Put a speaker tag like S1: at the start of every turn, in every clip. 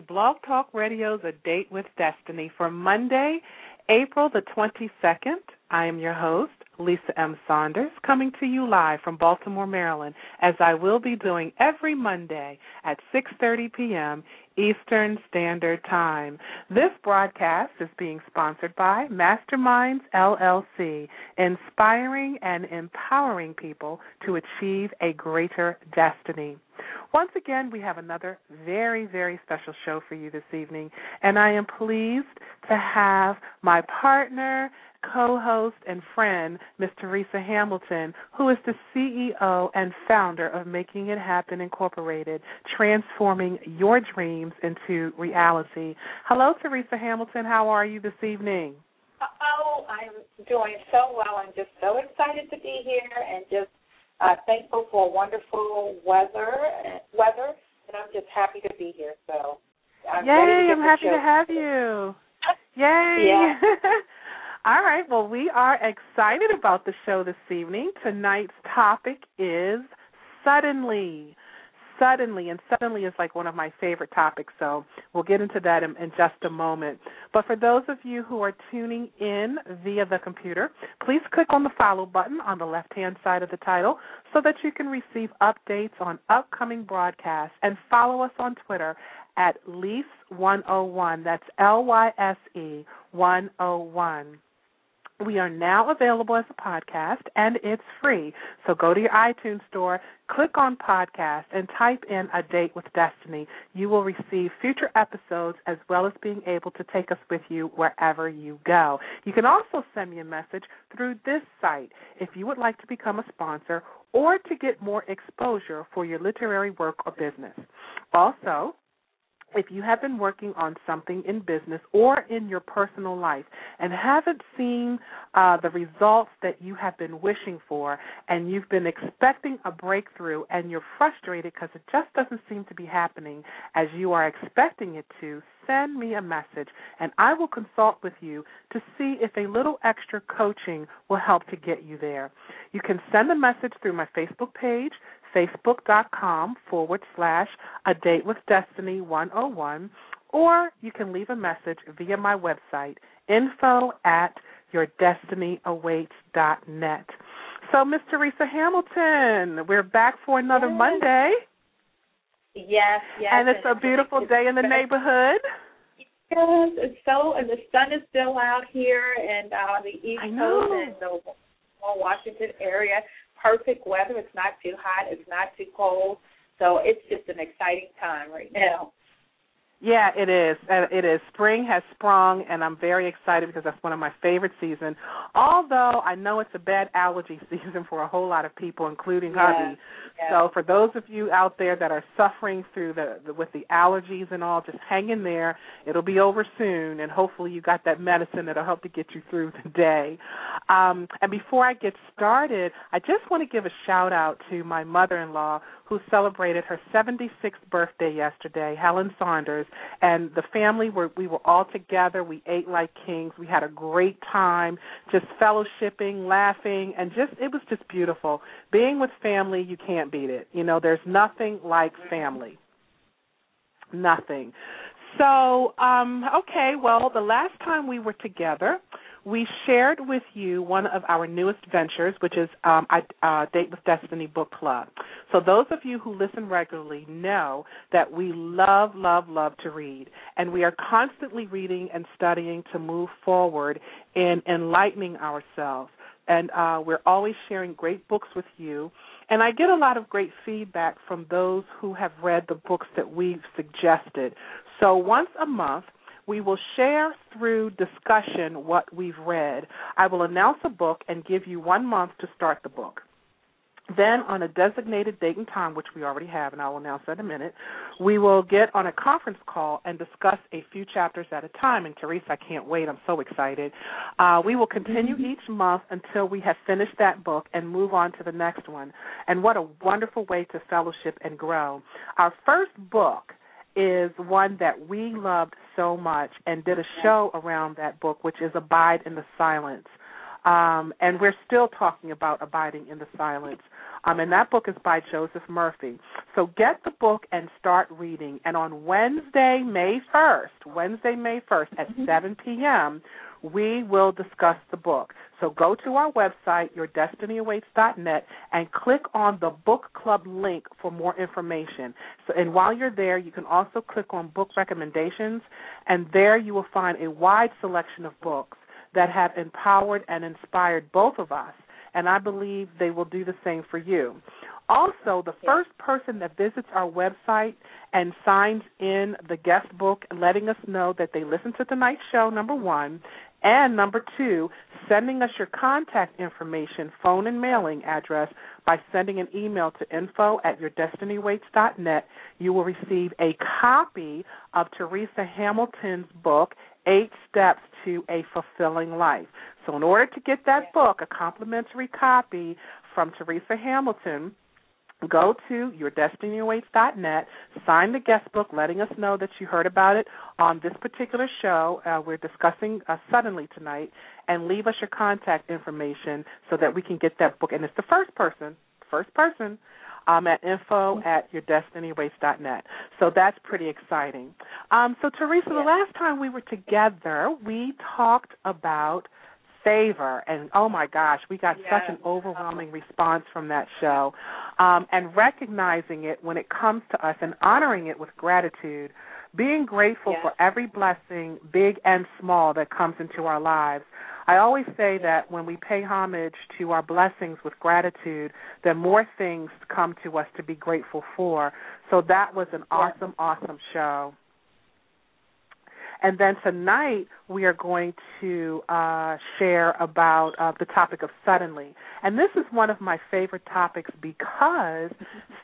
S1: Blog Talk Radio's A Date with Destiny for Monday, April the 22nd. I am your host, Lisa M. Saunders, coming to you live from Baltimore, Maryland, as I will be doing every Monday at 6:30 p.m. Eastern Standard Time. This broadcast is being sponsored by Masterminds LLC, inspiring and empowering people to achieve a greater destiny. Once again, we have another very, very special show for you this evening, and I am pleased to have my partner, co host, and friend, Ms. Teresa Hamilton, who is the CEO and founder of Making It Happen Incorporated, transforming your dreams into reality. Hello, Teresa Hamilton. How are you this evening?
S2: Oh, I'm doing so well. I'm just so excited to be here and just uh, thankful for wonderful weather, weather, and I'm just happy to be here. So, I'm
S1: Yay! I'm happy to have you. Yay!
S2: Yeah.
S1: All right. Well, we are excited about the show this evening. Tonight's topic is suddenly. Suddenly, and suddenly is like one of my favorite topics, so we'll get into that in, in just a moment. But for those of you who are tuning in via the computer, please click on the follow button on the left hand side of the title so that you can receive updates on upcoming broadcasts and follow us on Twitter at Lyse101. That's L Y S E 101. We are now available as a podcast and it's free. So go to your iTunes store, click on podcast, and type in A Date with Destiny. You will receive future episodes as well as being able to take us with you wherever you go. You can also send me a message through this site if you would like to become a sponsor or to get more exposure for your literary work or business. Also, if you have been working on something in business or in your personal life and haven't seen uh, the results that you have been wishing for, and you've been expecting a breakthrough and you're frustrated because it just doesn't seem to be happening as you are expecting it to, send me a message and I will consult with you to see if a little extra coaching will help to get you there. You can send a message through my Facebook page, facebook.com forward slash a date with destiny 101 or you can leave a message via my website info at yourdestinyawaits.net so miss teresa hamilton we're back for another
S2: Yes.
S1: monday
S2: Yes, yes.
S1: and it's a beautiful day in the neighborhood
S2: Yes, it's so, and the sun is still out here, and uh, the East Coast and the Washington area. Perfect weather. It's not too hot. It's not too cold. So it's just an exciting time right now.
S1: Yeah, it is. It is. Spring has sprung, and I'm very excited because that's one of my favorite seasons. Although I know it's a bad allergy season for a whole lot of people, including
S2: Yeah,
S1: hubby.
S2: yeah.
S1: So for those of you out there that are suffering through the, the with the allergies and all, just hang in there. It'll be over soon, and hopefully you got that medicine that'll help to get you through the day. Um, and before I get started, I just want to give a shout out to my mother-in-law who celebrated her 76th birthday yesterday, Helen Saunders, and the family were we were all together. We ate like kings. We had a great time, just fellowshipping, laughing, and just it was just beautiful. Being with family, you can't beat it. You know, there's nothing like family. Nothing. So, um, okay, well, the last time we were together, we shared with you one of our newest ventures, which is um, uh, Date with Destiny Book Club. So, those of you who listen regularly know that we love, love, love to read, and we are constantly reading and studying to move forward in enlightening ourselves. And uh, we're always sharing great books with you. And I get a lot of great feedback from those who have read the books that we've suggested. So once a month, we will share through discussion what we've read. I will announce a book and give you one month to start the book. Then, on a designated date and time, which we already have, and I will announce that in a minute, we will get on a conference call and discuss a few chapters at a time. And Teresa, I can't wait. I'm so excited. Uh, we will continue mm-hmm. each month until we have finished that book and move on to the next one. And what a wonderful way to fellowship and grow. Our first book is one that we loved so much and did a show around that book, which is Abide in the Silence. Um, and we're still talking about abiding in the silence. Um, and that book is by Joseph Murphy. So get the book and start reading. And on Wednesday, May 1st, Wednesday, May 1st at mm-hmm. 7 p.m., we will discuss the book. So go to our website, yourdestinyawaits.net, and click on the book club link for more information. So, and while you're there, you can also click on book recommendations, and there you will find a wide selection of books that have empowered and inspired both of us. And I believe they will do the same for you. Also, the first person that visits our website and signs in the guest book, letting us know that they listened to tonight's show, number one, and number two, sending us your contact information, phone and mailing address by sending an email to info at yourdestinyawaits.net. You will receive a copy of Teresa Hamilton's book, Eight Steps to a Fulfilling Life. So, in order to get that book, a complimentary copy from Teresa Hamilton, go to yourdestinyawaits.net, sign the guest book letting us know that you heard about it on this particular show. Uh, we're discussing uh, suddenly tonight, and leave us your contact information so that we can get that book. And it's the first person, first person, um, at info at yourdestinyawaits.net. So that's pretty exciting. Um, so, Teresa, the last time we were together, we talked about – favor and oh my gosh we got
S2: yes.
S1: such an overwhelming response from that show. Um, and recognizing it when it comes to us and honoring it with gratitude being grateful
S2: yes.
S1: for every blessing big and small that comes into our lives. I always say that when we pay homage to our blessings with gratitude then more things come to us to be grateful for. So that was an awesome awesome show and then tonight we are going to uh, share about uh, the topic of suddenly. And this is one of my favorite topics because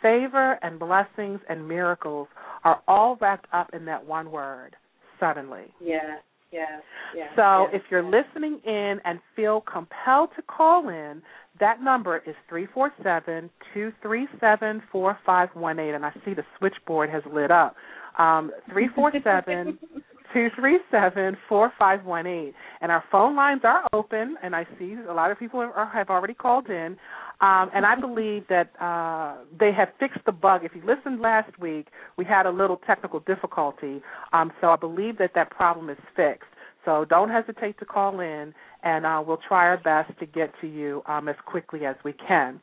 S1: favor and blessings and miracles are all wrapped up in that one word, suddenly.
S2: Yeah. Yeah, yeah,
S1: so
S2: yeah,
S1: if you're
S2: yeah.
S1: listening in and feel compelled to call in, that number is three four seven two three seven four five one eight, and I see the switchboard has lit up. Um, three four seven two three seven four five one eight. And our phone lines are open, and I see a lot of people are, have already called in. Um, and I believe that uh, they have fixed the bug. If you listened last week, we had a little technical difficulty. Um, so I believe that that problem is fixed. So don't hesitate to call in, and uh, we'll try our best to get to you um, as quickly as we can.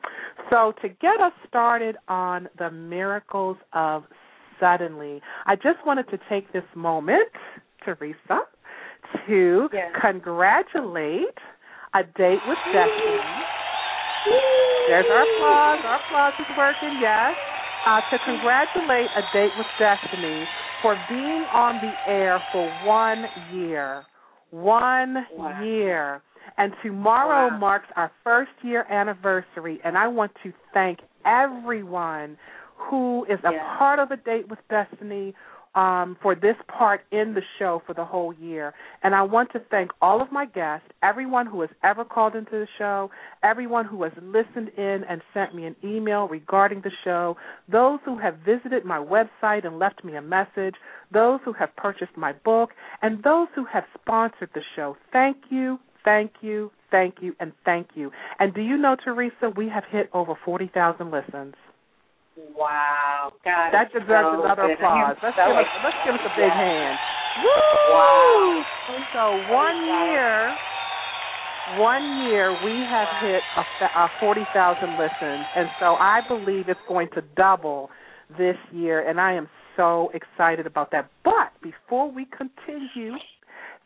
S1: So to get us started on the miracles of suddenly. I just wanted to take this moment, Teresa, to
S2: yes.
S1: congratulate a date with Destiny. There's our applause. Our applause is working, yes. Uh, to congratulate a date with Destiny for being on the air for one year. One
S2: wow.
S1: year. And tomorrow
S2: wow.
S1: marks our first year anniversary, and I want to thank everyone who is a
S2: yeah.
S1: part of a date with destiny um, for this part in the show for the whole year. And I want to thank all of my guests, everyone who has ever called into the show, everyone who has listened in and sent me an email regarding the show, those who have visited my website and left me a message, those who have purchased my book, and those who have sponsored the show. Thank you, thank you, thank you, and thank you. And do you know, Teresa, we have hit over 40,000 listens.
S2: Wow, God,
S1: that deserves
S2: so
S1: another
S2: good.
S1: applause. Let's
S2: so
S1: give us let's give us a big
S2: yes.
S1: hand. Woo!
S2: Wow.
S1: So one year, one year we have hit a, a forty thousand listens, and so I believe it's going to double this year, and I am so excited about that. But before we continue,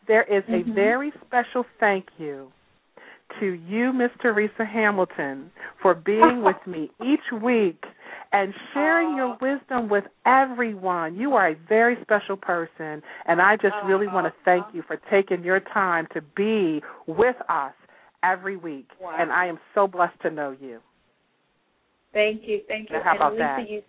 S1: there is a
S2: Mhm.
S1: very special thank you to you, Miss Teresa Hamilton, for being with me each week and sharing your oh. wisdom with everyone. You are a very special person, and I just really want to thank oh. you for taking your time to be with us every week.
S2: Wow.
S1: And I am so blessed to know you.
S2: Thank you, thank you.
S1: Now, how about
S2: and Lisa,
S1: that?
S2: you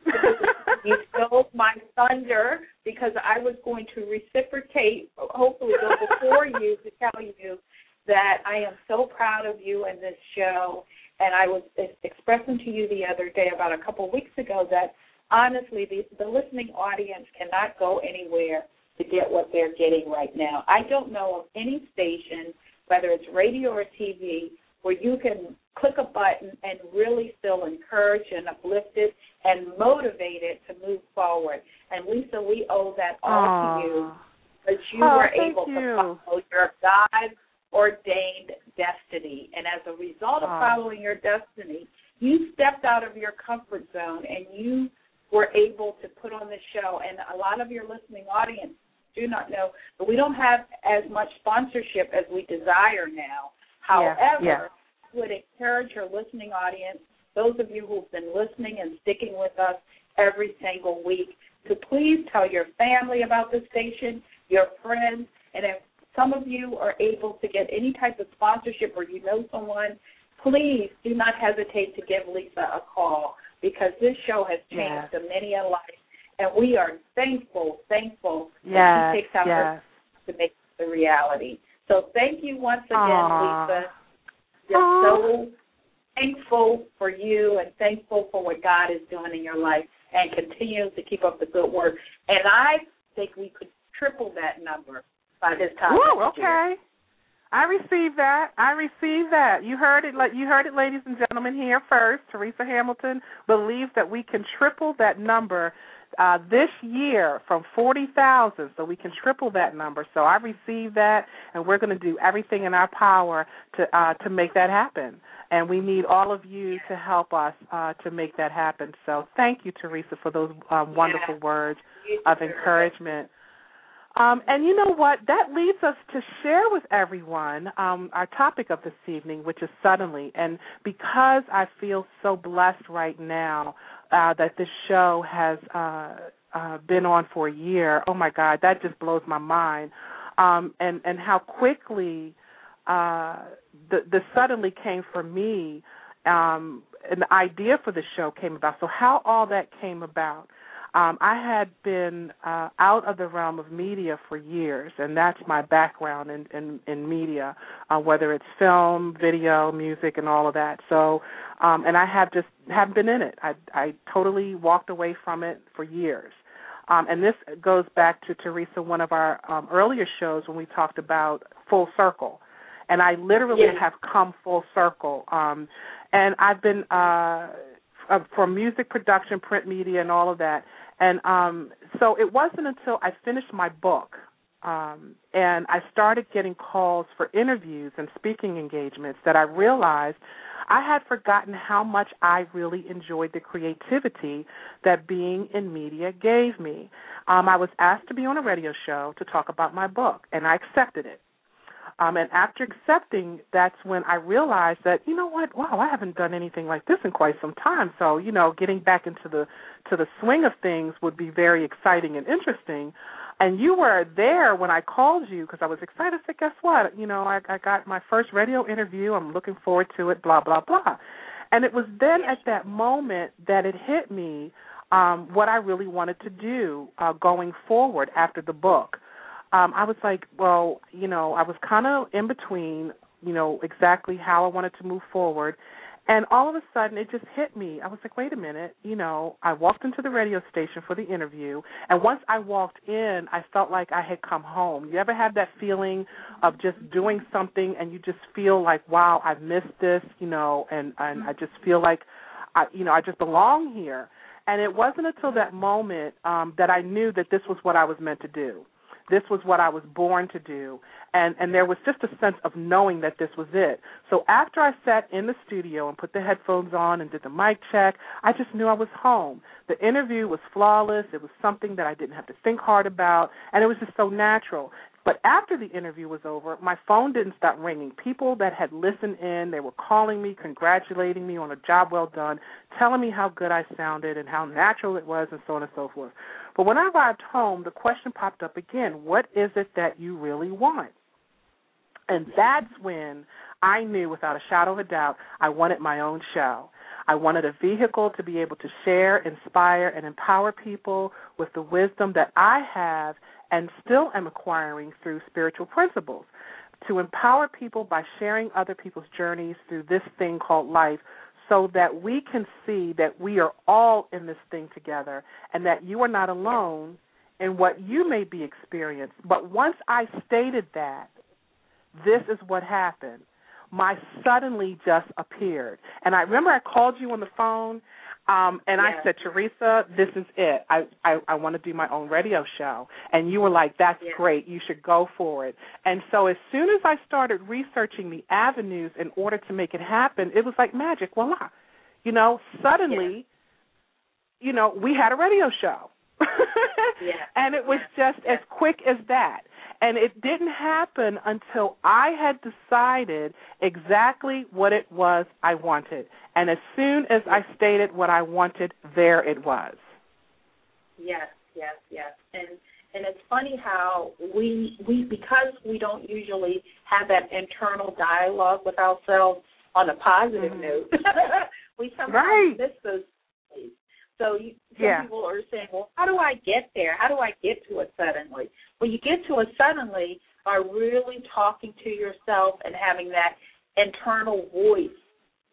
S2: you stole my thunder because I was going to reciprocate, hopefully go before you to tell you that I am so proud of you and this show. And I was expressing to you the other day, about a couple of weeks ago, that honestly, the, the listening audience cannot go anywhere to get what they're getting right now. I don't know of any station, whether it's radio or TV, where you can click a button and really feel encouraged and uplifted and motivated to move forward. And Lisa, we owe that all to you because you
S1: Oh,
S2: were able
S1: you.
S2: to follow your God ordained destiny. And as a result of following your destiny, you stepped out of your comfort zone and you were able to put on this show. And a lot of your listening audience do not know, but we don't have as much sponsorship as we desire now.
S1: Yeah,
S2: However,
S1: yeah.
S2: I would encourage your listening audience, those of you who've been listening and sticking with us every single week, to please tell your family about the station, your friends, and if some of you are able to get any type of sponsorship or you know someone, please do not hesitate to give Lisa a call because this show has changed
S1: Yes.
S2: many a life, and we are thankful, thankful
S1: Yes,
S2: that she takes out her to make it a reality. So thank you once again,
S1: Aw.
S2: Lisa. Just so thankful for you and thankful for what God is doing in your life and continue to keep up the good work. And I think we could triple that number by this time.
S1: Woo,
S2: year.
S1: okay. I received that. I received that. You heard it like you heard it ladies and gentlemen here first. Teresa Hamilton believes that we can triple that number uh this year from 40,000 so we can triple that number. So I received that and we're going to do everything in our power to uh to make that happen. And we need all of you to help us uh to make that happen. So thank you Teresa for those um, wonderful words of encouragement. Um, and you know what? That leads us to share with everyone um, our topic of this evening, which is suddenly. And because I feel so blessed right now uh, that this show has uh, uh, been on for a year, oh my God, that just blows my mind. Um, and and how quickly uh, the the suddenly came for me, um, and the idea for the show came about. So how all that came about um, I had been uh, out of the realm of media for years, and that's my background in in, in media, uh, whether it's film, video, music, and all of that. So, um, and I have just haven't been in it. I I totally walked away from it for years. Um, and this goes back to Teresa, one of our um, earlier shows when we talked about full circle, and I literally
S2: Yes.
S1: have come full circle. Um, and I've been uh, uh, for music production, print media, and all of that. And um, so it wasn't until I finished my book um, and I started getting calls for interviews and speaking engagements that I realized I had forgotten how much I really enjoyed the creativity that being in media gave me. Um, I was asked to be on a radio show to talk about my book, and I accepted it. Um, and after accepting, that's when I realized that you know what? Wow, I haven't done anything like this in quite some time. So you know, getting back into the to the swing of things would be very exciting and interesting. And you were there when I called you because I was excited. I said, guess what? You know, I, I got my first radio interview. I'm looking forward to it. Blah blah blah. And it was then at that moment that it hit me um, what I really wanted to do uh, going forward after the book. Um, I was like, well, you know, I was kind of in between, you know, exactly how I wanted to move forward. And all of a sudden, it just hit me. I was like, wait a minute. You know, I walked into the radio station for the interview. And once I walked in, I felt like I had come home. You ever have that feeling of just doing something and you just feel like, wow, I've missed this, you know, and, and I just feel like, I, you know, I just belong here. And it wasn't until that moment um, that I knew that this was what I was meant to do. This was what I was born to do. And and there was just a sense of knowing that this was it. So after I sat in the studio and put the headphones on and did the mic check, I just knew I was home. The interview was flawless. It was something that I didn't have to think hard about, and it was just so natural. But after the interview was over, my phone didn't stop ringing. People that had listened in, they were calling me, congratulating me on a job well done, telling me how good I sounded and how natural it was, and so on and so forth. But when I arrived home, the question popped up again what is it that you really want? And that's when I knew without a shadow of a doubt I wanted my own show. I wanted a vehicle to be able to share, inspire, and empower people with the wisdom that I have and still am acquiring through spiritual principles. To empower people by sharing other people's journeys through this thing called life so that we can see that we are all in this thing together and that you are not alone in what you may be experiencing. But once I stated that, this is what happened. My suddenly just appeared. And I remember I called you on the phone um, and I said, Teresa, this is it. I I, I want to do my own radio show. And you were like, That's great. You should go for it. And so as soon as I started researching the avenues in order to make it happen, it was like magic. Voila. You know, suddenly, you know, we had a radio show. And it was just as quick as that. And it didn't happen until I had decided exactly what it was I wanted. And as soon as I stated what I wanted, there it was.
S2: Yes, yes, yes. And and it's funny how we we because we don't usually have that internal dialogue with ourselves on a positive
S1: mm-hmm.
S2: note. we sometimes
S1: right.
S2: miss those so you, some
S1: yeah.
S2: people are saying, well, how do I get there? How do I get to it suddenly? Well, you get to it suddenly by really talking to yourself and having that internal voice,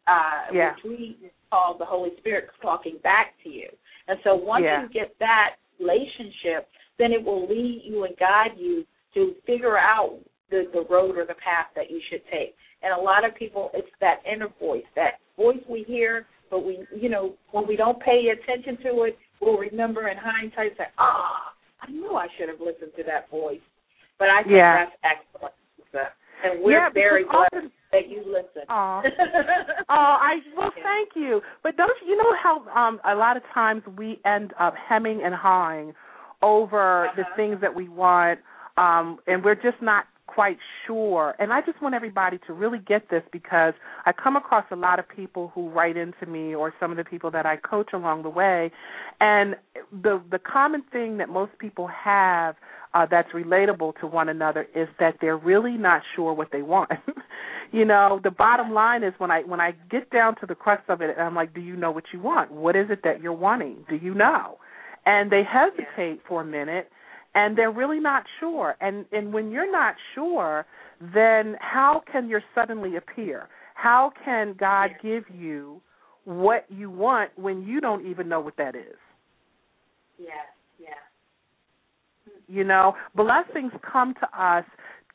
S2: uh,
S1: yeah.
S2: which we call the Holy Spirit talking back to you. And so once
S1: yeah.
S2: you get that relationship, then it will lead you and guide you to figure out the, the road or the path that you should take. And a lot of people, it's that inner voice, that voice we hear but we, you know, when we don't pay attention to it, we'll remember in hindsight say, ah, I knew I should have listened to that voice. But I think
S1: yeah.
S2: that's excellent. And we're
S1: yeah,
S2: very blessed
S1: often,
S2: that you listen.
S1: Oh, oh, I well, thank you. But don't you know how um a lot of times we end up hemming and hawing over
S2: uh-huh.
S1: the things that we want, um, and we're just not quite sure. And I just want everybody to really get this because I come across a lot of people who write into me or some of the people that I coach along the way, and the the common thing that most people have uh, that's relatable to one another is that they're really not sure what they want. you know, the bottom line is when I when I get down to the crux of it, and I'm like, do you know what you want? What is it that you're wanting? Do you know? And they hesitate for a minute and they're really not sure. And and when you're not sure, then how can your suddenly appear? How can God give you what you want when you don't even know what that is?
S2: Yeah, yeah.
S1: You know, blessings come to us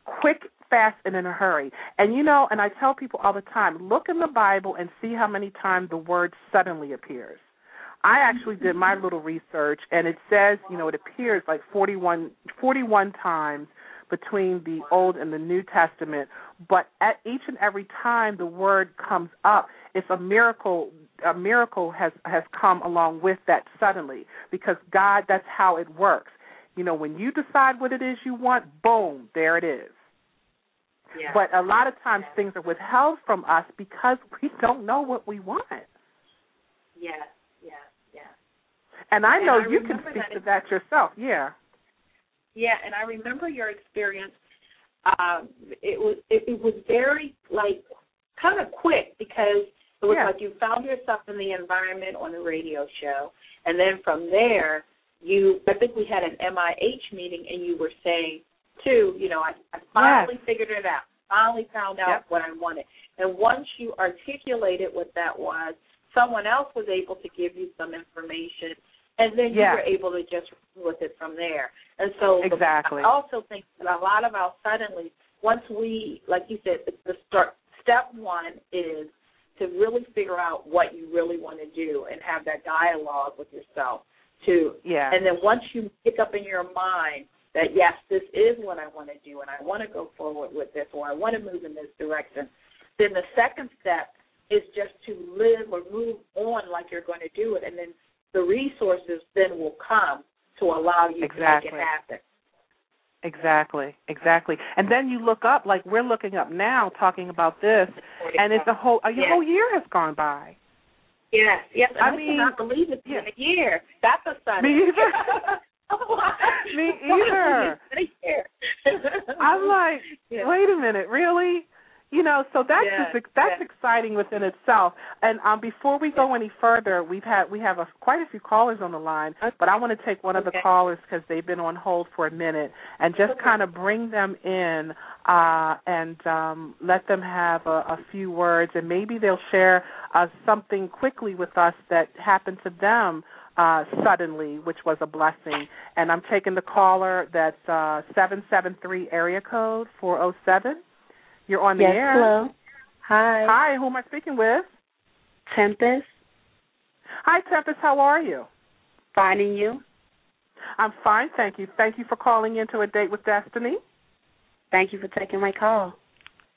S1: quick, fast, and in a hurry. And you know, and I tell people all the time, look in the Bible and see how many times the word suddenly appears. I actually did my little research, and it says, you know, it appears like 41, 41 times between the Old and the New Testament, but at each and every time the word comes up, it's a miracle. A miracle has has come along with that suddenly, because God, that's how it works. You know, when you decide what it is you want, boom, there it is.
S2: Yeah.
S1: But a lot of times things are withheld from us because we don't know what we want.
S2: Yes.
S1: And I know
S2: and I
S1: you can speak
S2: that
S1: to that yourself. Yeah.
S2: Yeah, and I remember your experience. Um, it was it, it was very like kind of quick because it was
S1: Yeah.
S2: like you found yourself in the environment on the radio show, and then from there, you. I think we had an MIH meeting, and you were saying, too, you know, I, I finally figured it out. Finally found out
S1: Yep.
S2: what I wanted. And once you articulated what that was, someone else was able to give you some information, and then you were able to just with it from there. And so
S1: Exactly.
S2: I also think that a lot of our suddenly, once we, like you said, the, the start. Step one is to really figure out what you really want to do and have that dialogue with yourself. To
S1: Yeah.
S2: and then once you pick up in your mind that yes, this is what I want to do, and I want to go forward with this, or I want to move in this direction, then the second step is just to live or move on like you're going to do it, and then the resources then will come to allow you to make it happen.
S1: Exactly, exactly. And then you look up, like we're looking up now, talking about this, and it's a whole a
S2: Yeah.
S1: whole year has gone by.
S2: Yes, yes. And
S1: I
S2: I,
S1: mean,
S2: cannot believe it's been a year. That's a sudden.
S1: Me either. Me either. I'm like,
S2: Yeah.
S1: wait a minute, really? You know, so that's
S2: Yeah,
S1: just, that's
S2: yeah.
S1: exciting within itself. And um, before we go any further, we've had we have a, quite a few callers on the line, but I want to take one of the callers because they've been on hold for a minute, and just
S2: Okay.
S1: kind of bring them in uh, and um, let them have a, a few words, and maybe they'll share uh, something quickly with us that happened to them uh, suddenly, which was a blessing. And I'm taking the caller that's uh, 773 area code 407. You're on the
S3: yes,
S1: air.
S3: hello. Hi.
S1: Hi, who am I speaking with?
S3: Tempest.
S1: Hi, Tempest. How are you?
S3: Finding you.
S1: I'm fine, thank you. Thank you for calling into a date with Destiny.
S3: Thank you for taking my call.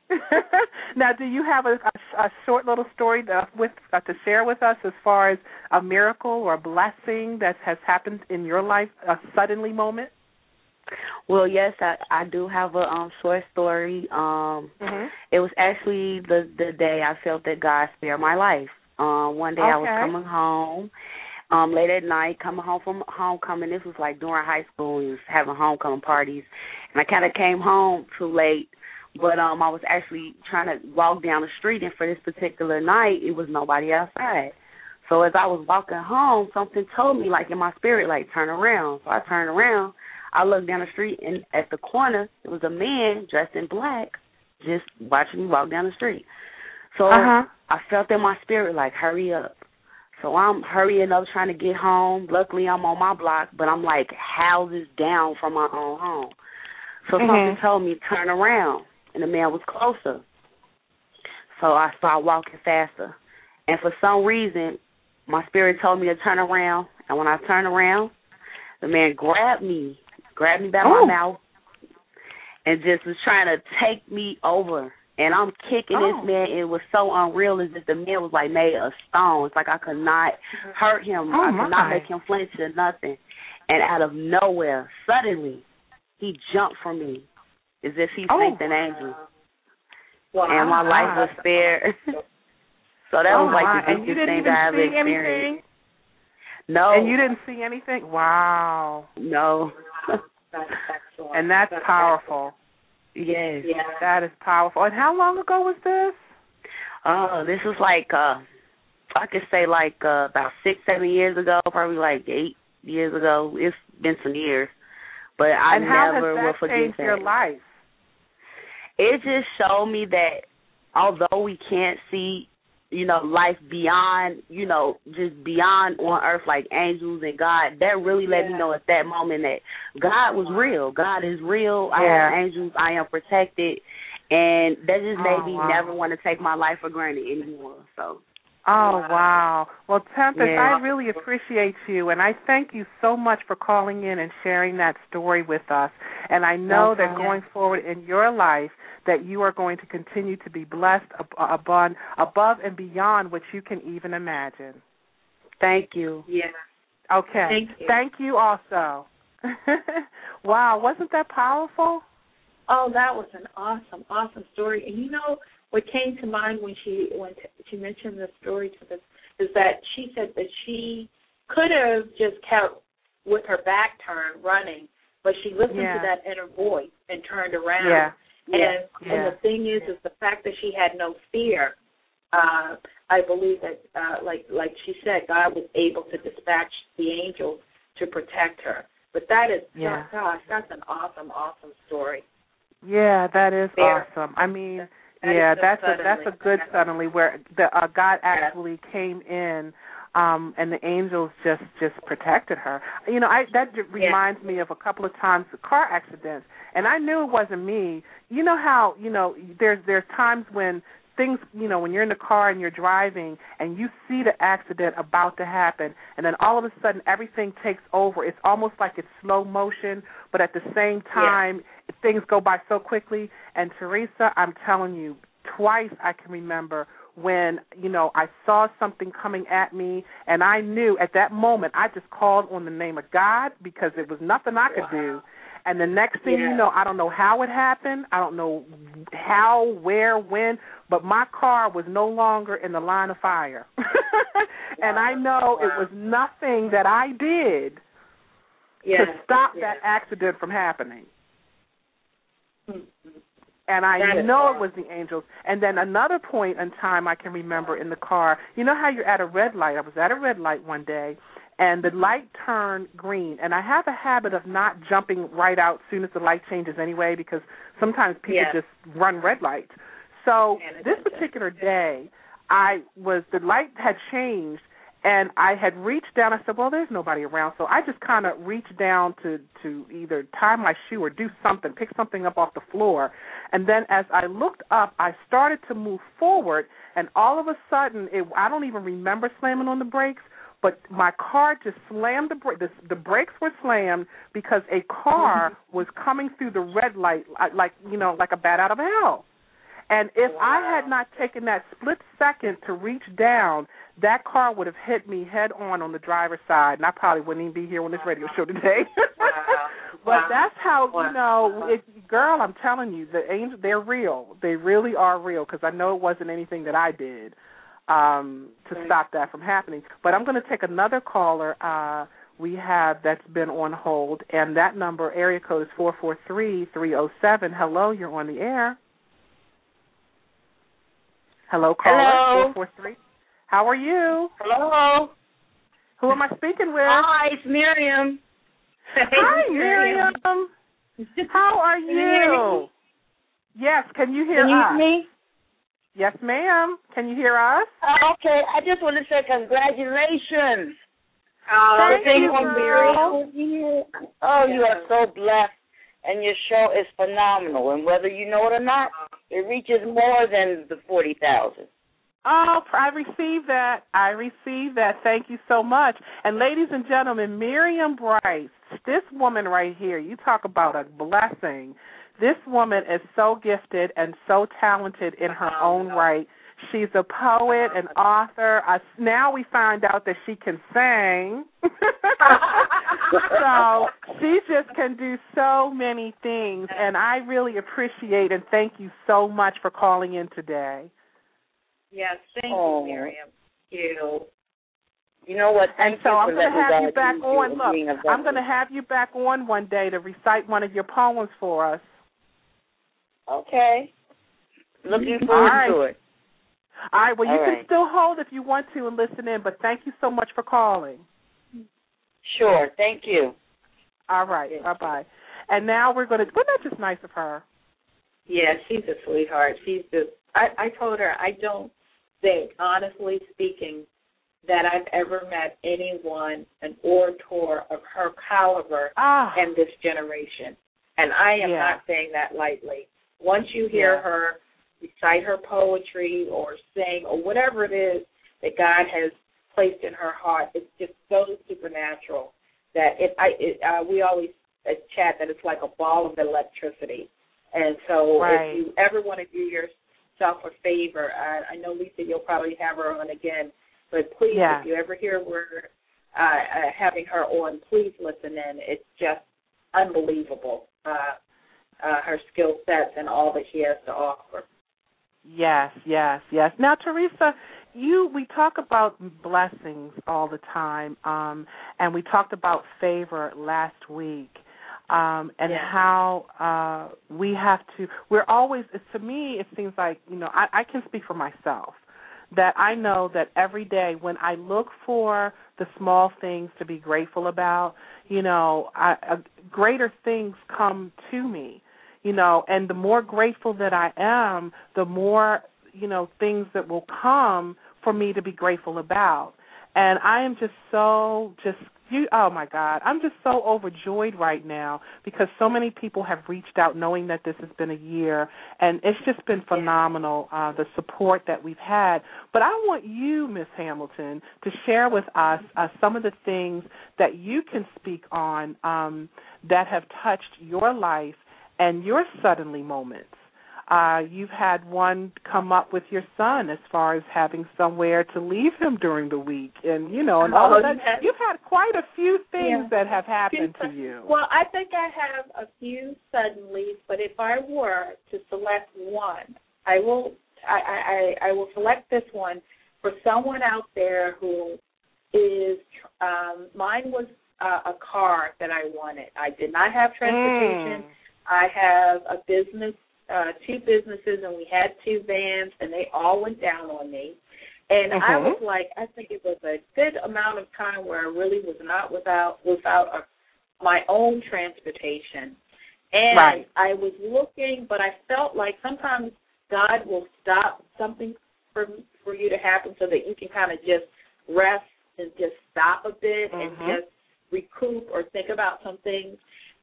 S1: now, do you have a, a, a short little story to, with uh, to share with us as far as a miracle or a blessing that has happened in your life, a suddenly moment?
S3: Well, yes, I I do have a um short story. Um
S1: Mm-hmm.
S3: it was actually the the day I felt that God spared my life. Um one day I was coming home um late at night, coming home from homecoming. This was like during high school, we was having homecoming parties. And I kind of came home too late, but um I was actually trying to walk down the street and for this particular night, it was nobody outside. So as I was walking home, something told me like in my spirit like turn around. So I turned around I looked down the street and at the corner there was a man dressed in black just watching me walk down the street. So
S1: Uh-huh.
S3: I felt in my spirit like hurry up. So I'm hurrying up trying to get home. Luckily I'm on my block, but I'm like houses down from my own home. So
S1: Mhm.
S3: something told me turn around and the man was closer. So I started walking faster. And for some reason my spirit told me to turn around and when I turned around the man grabbed me grabbed me by
S1: Oh.
S3: my mouth and just was trying to take me over. And I'm kicking
S1: Oh.
S3: this man. It was so unreal as if the man was like made of stone. It's like I could not hurt him.
S1: Oh,
S3: I could
S1: my.
S3: not make him flinch or nothing. And out of nowhere, suddenly, he jumped from me as if he
S1: Oh.
S3: sent an angel.
S2: Wow.
S3: And my life was spared. so that
S1: oh
S3: was like
S1: my.
S3: the
S1: and you
S3: biggest
S1: didn't
S3: thing
S1: even
S3: that I've experienced.
S1: anything.
S3: No.
S1: And you didn't see anything. Wow.
S3: No.
S2: That's excellent.
S1: And that's powerful.
S3: yes.
S2: Yeah.
S1: That is powerful. And how long ago was this?
S3: Oh, this was like uh I could say like uh about six, seven years ago, probably like eight years ago. It's been some years. But I
S1: and how
S3: never
S1: has
S3: will forget
S1: changed
S3: that.
S1: your life?
S3: It just showed me that although we can't see, you know, life beyond, you know, just beyond on earth like angels and God, that really let me know at that moment that God was real. God is real. I
S1: Yeah.
S3: have angels. I am protected. And that just made
S1: Oh,
S3: me
S1: wow.
S3: never want to take my life for granted anymore. So
S1: Oh wow. Well, Tempest,
S3: Yeah.
S1: I really appreciate you and I thank you so much for calling in and sharing that story with us. And I know
S3: No
S1: that going forward in your life that you are going to continue to be blessed above above and beyond what you can even imagine.
S3: thank you.
S2: Yeah.
S1: Okay.
S2: Thank you.
S1: Thank you also. wow, wasn't that powerful?
S2: Oh, that was an awesome, awesome story. And you know what came to mind when she when t- she mentioned the story to us is that she said that she could have just kept with her back turned running, but she listened
S1: Yeah.
S2: to that inner voice and turned around.
S1: Yeah.
S2: And
S1: Yeah.
S2: and the thing is, is the fact that she had no fear uh, I believe that, uh, like like she said, God was able to dispatch the angels to protect her. But that is,
S1: yeah.
S2: gosh, that's an awesome, awesome story.
S1: Yeah, that is
S2: There.
S1: awesome. I mean,
S2: That
S1: yeah, that's a that's a good suddenly where the uh, God actually came in um and the angels just just protected her. You know, I that reminds me of a couple of times car accidents and I knew it wasn't me. You know how, you know, there's there's times when things, you know, when you're in the car and you're driving and you see the accident about to happen and then all of a sudden everything takes over. It's almost like it's slow motion, but at the same time things go by so quickly and Teresa, I'm telling you, twice I can remember when, you know, I saw something coming at me and I knew at that moment I just called on the name of God because there was nothing I could do. And the next thing
S2: Yeah.
S1: you know, I don't know how it happened. I don't know how, where, when, but my car was no longer in the line of fire. and I know it was nothing that I did to stop that accident from happening. And I
S2: That
S1: know it was the angels. And then another point in time I can remember in the car, you know how you're at a red light? I was at a red light one day and the light turned green and I have a habit of not jumping right out as soon as the light changes anyway because sometimes people
S2: Yeah.
S1: just run red lights. So this particular day I was the light had changed and I had reached down. I said, "Well, there's nobody around," so I just kind of reached down to to either tie my shoe or do something, pick something up off the floor. And then as I looked up, I started to move forward, and all of a sudden, it, I don't even remember slamming on the brakes, but my car just slammed the brake. The, the brakes were slammed because a car mm-hmm. was coming through the red light, like- like you know, like a bat out of hell. And if I had not taken that split second to reach down, that car would have hit me head on on the driver's side, and I probably wouldn't even be here on this radio show today.
S2: Wow.
S1: but
S2: Wow.
S1: that's how
S2: Wow.
S1: you know, it, girl. I'm telling you, the angels they're real. They really are real because I know it wasn't anything that I did um, to
S2: Right.
S1: stop that from happening. But I'm going to take another caller. Uh, we have that's been on hold, and that number area code is four four three three zero seven. Hello, you're on the air. Hello, caller.
S4: Hello.
S1: Four four three. How are you?
S4: Hello.
S1: Who am I speaking with?
S4: Hi, it's Miriam.
S1: Hi, Miriam. How are
S4: you?
S1: Yes, can you hear
S4: Can you
S1: us?
S4: hear me?
S1: Yes, ma'am. Can you hear us?
S4: Uh, okay, I just want to say congratulations.
S2: Oh,
S1: Thank you, girl.
S2: Miriam.
S4: Oh, you are so blessed, and your show is phenomenal. And whether you know it or not, it reaches more than the forty thousand.
S1: Oh, I received that. I received that. Thank you so much. And ladies and gentlemen, Miriam Bryce, this woman right here, you talk about a blessing. This woman is so gifted and so talented in her own right. She's a poet, an author. Uh, now we find out that she can sing. so she just can do so many things, and I really appreciate and thank you so much for calling in today.
S2: Yes, thank
S4: Oh.
S2: you, Miriam. Thank you.
S4: You know what?
S1: And so I'm going to have you back on. Look,
S4: being a
S1: I'm going to have you back on one day to recite one of your poems for us.
S4: Okay. Looking forward
S1: right.
S4: to it.
S1: All right. Well, you
S4: All
S1: can
S4: right.
S1: still hold if you want to and listen in, but thank you so much for calling.
S4: Sure. Thank you.
S1: All right. Bye bye. And now we're going to. Wasn't that just nice of her?
S2: Yeah, she's a sweetheart. She's just. I I told her I don't think, honestly speaking, that I've ever met anyone, an orator of her caliber
S1: Ah.
S2: in this generation. And I am
S1: Yeah.
S2: not saying that lightly. Once you hear
S1: Yeah.
S2: her recite her poetry or sing or whatever it is that God has placed in her heart, it's just so supernatural that it. I it, uh, we always uh, chat that it's like a ball of electricity. And so,
S1: Right.
S2: if you ever want to do yourself a favor, I, I know Lisa, you'll probably have her on again, but please,
S1: Yeah.
S2: if you ever hear we're uh, uh, having her on, please listen in. It's just unbelievable. Uh, uh, her skill sets and all that she has to offer.
S1: Yes, yes, yes. Now, Teresa, you we talk about blessings all the time, um, and we talked about favor last week, um, and how uh, we have to. We're always. To me, it seems like you know I, I can speak for myself that I know that every day when I look for the small things to be grateful about, you know, I, uh, greater things come to me, you know, and the more grateful that I am, the more, you know, things that will come for me to be grateful about. And I am just so just you oh my god i'm just so overjoyed right now because so many people have reached out knowing that this has been a year and it's just been phenomenal uh the support that we've had but i want you miss hamilton to share with us uh, some of the things that you can speak on um that have touched your life and your suddenly moments uh, you've had one come up with your son as far as having somewhere to leave him during the week, and you know, and all
S2: oh,
S1: of that.
S2: Yes.
S1: You've had quite a few things
S2: yeah.
S1: that have happened to you.
S2: Well, I think I have a few suddenly, but if I were to select one, I will. I, I, I will select this one for someone out there who is. Um, mine was uh, a car that I wanted. I did not have transportation.
S1: Mm.
S2: I have a business uh, two businesses and we had two vans and they all went down on me. And I
S1: Mhm.
S2: was like, I think it was a good amount of time where I really was not without without a, my own transportation. And
S1: Right.
S2: I was looking, but I felt like sometimes God will stop something for for you to happen so that you can kind of just rest and just stop a bit
S1: Mhm.
S2: and just recoup or think about some things.